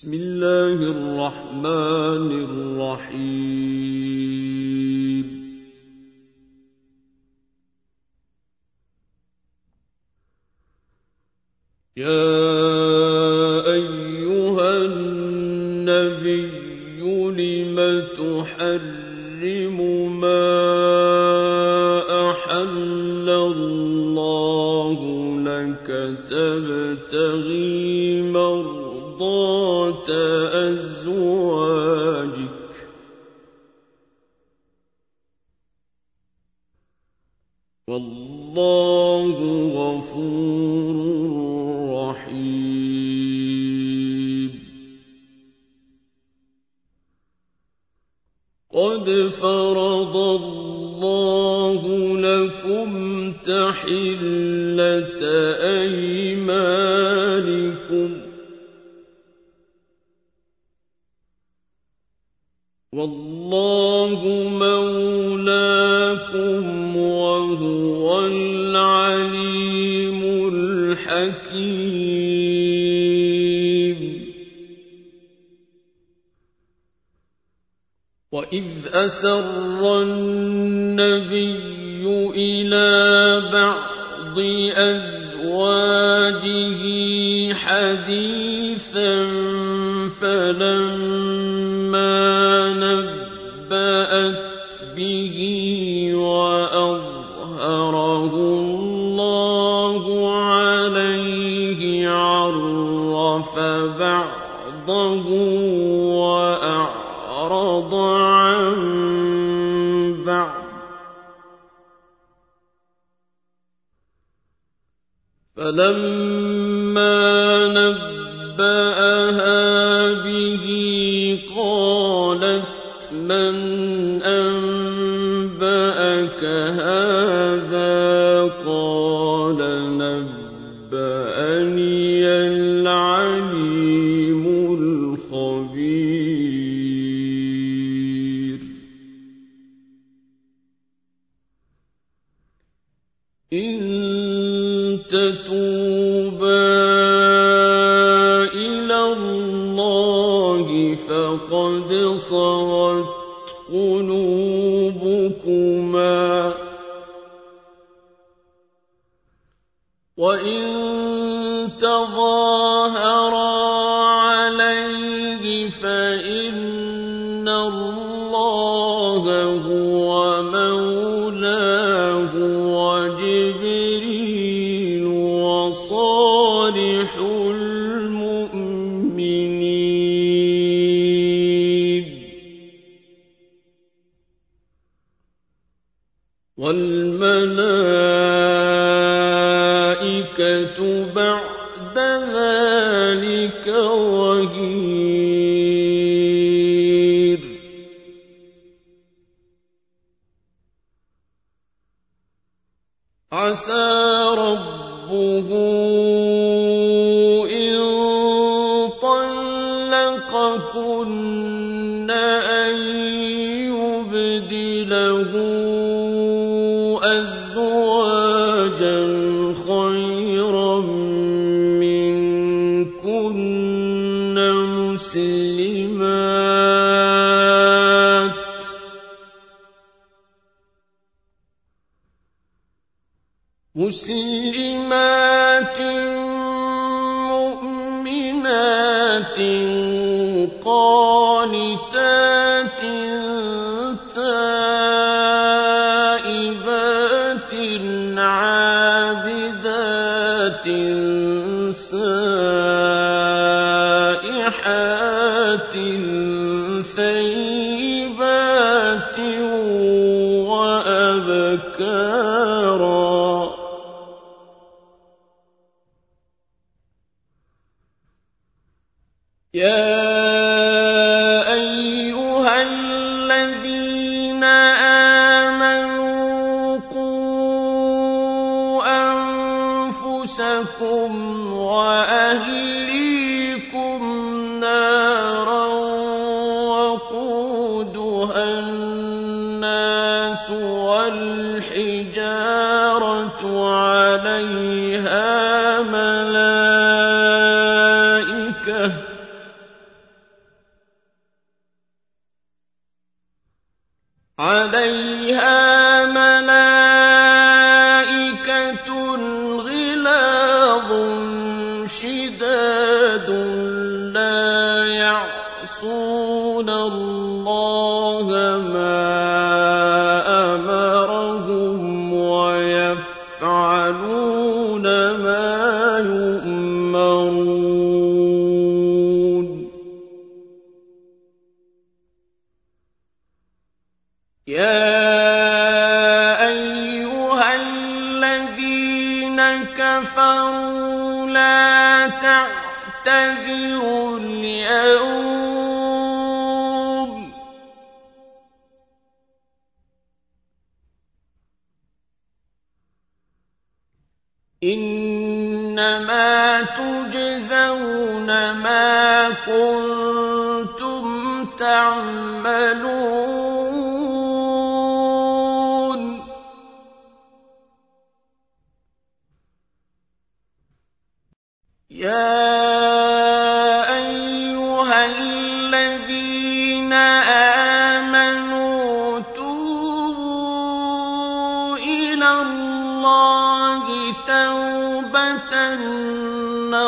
بسم الله الرحمن الرحيم. يا أيها النبي لم تحرم ما أحل الله لك تبتغي أزواجك. والله غفور رحيم. قد فرض الله لكم تحلة أيمانكم. والله مولاكم وهو العليم الحكيم. واذ اسر النبي إلى نبأت به وأظهره الله عليه عرف بعضه وأعرض عن بعض. فلما إن تتوبا إلى الله فقد صغت قلوبكما أن يبدله أزواجا خيرا منكن مسلمات. مسلمات مؤمنات وأبكارا يا يَا أَيُّهَا الَّذِينَ كَفَرُوا لَا تَعْتَذِرُوا الْيَوْمَ ۖ. إِنَّمَا تُجْزَوْنَ مَا كُنتُمْ تَعْمَلُونَ.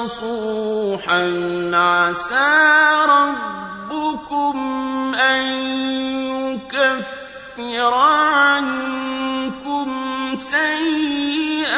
نصوحا عسى ربكم أن يكفر عنكم سيئاتكم.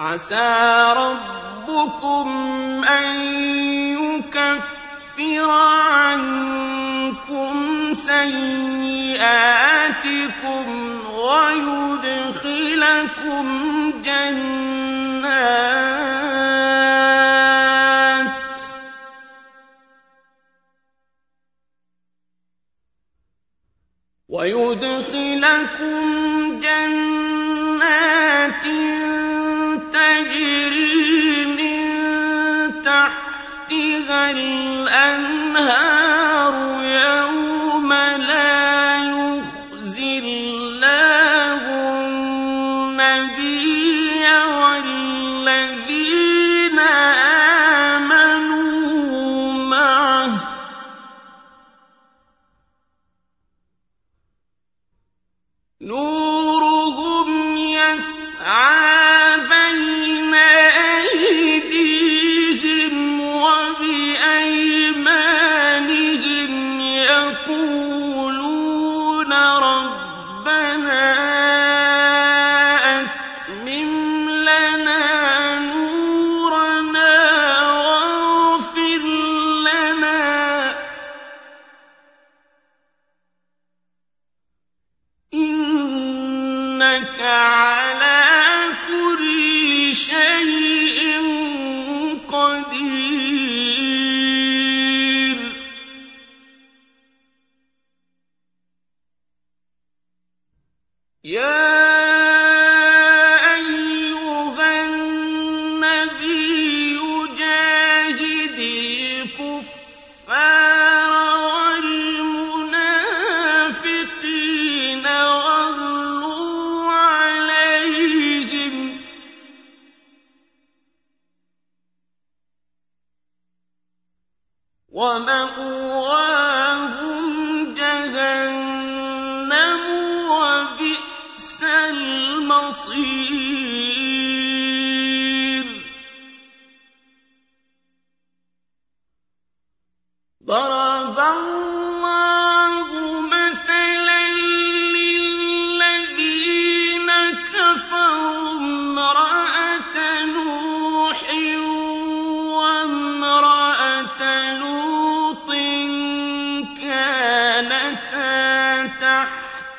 عسى ربكم أن يكفر عنكم سيئاتكم ويدخلكم جنات. ويدخلكم جنات.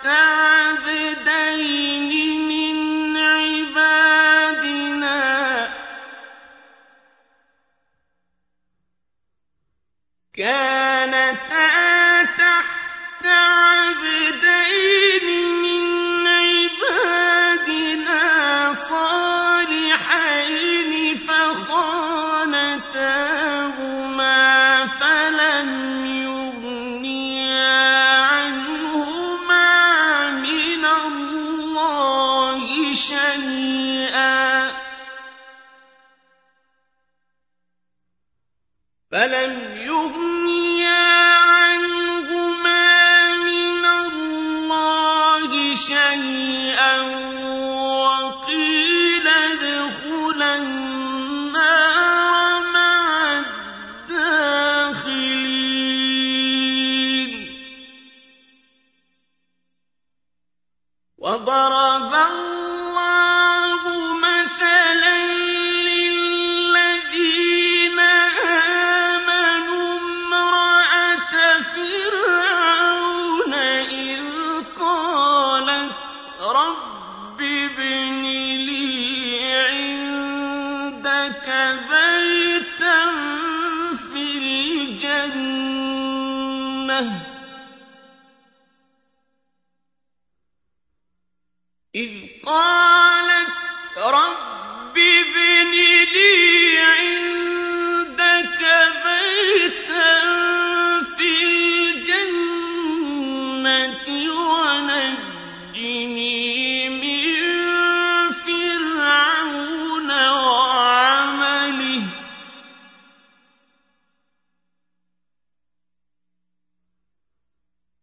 الكعبين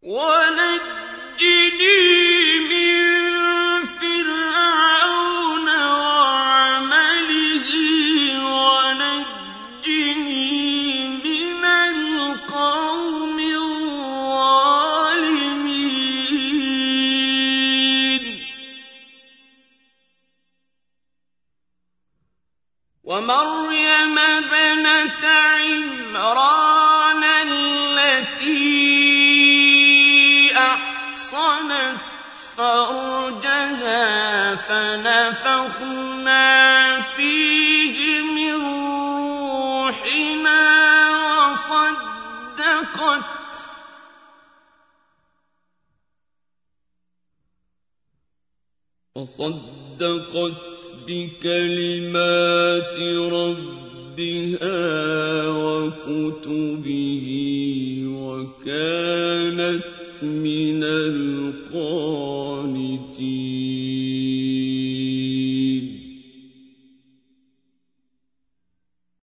ونجني من فرعون وعمله ونجني من القوم الظالمين. ومريم ابنة عمران فنفخنا فيه من روحنا وصدقت. وصدقت بكلمات ربها وكتبه وكانت من القانتين.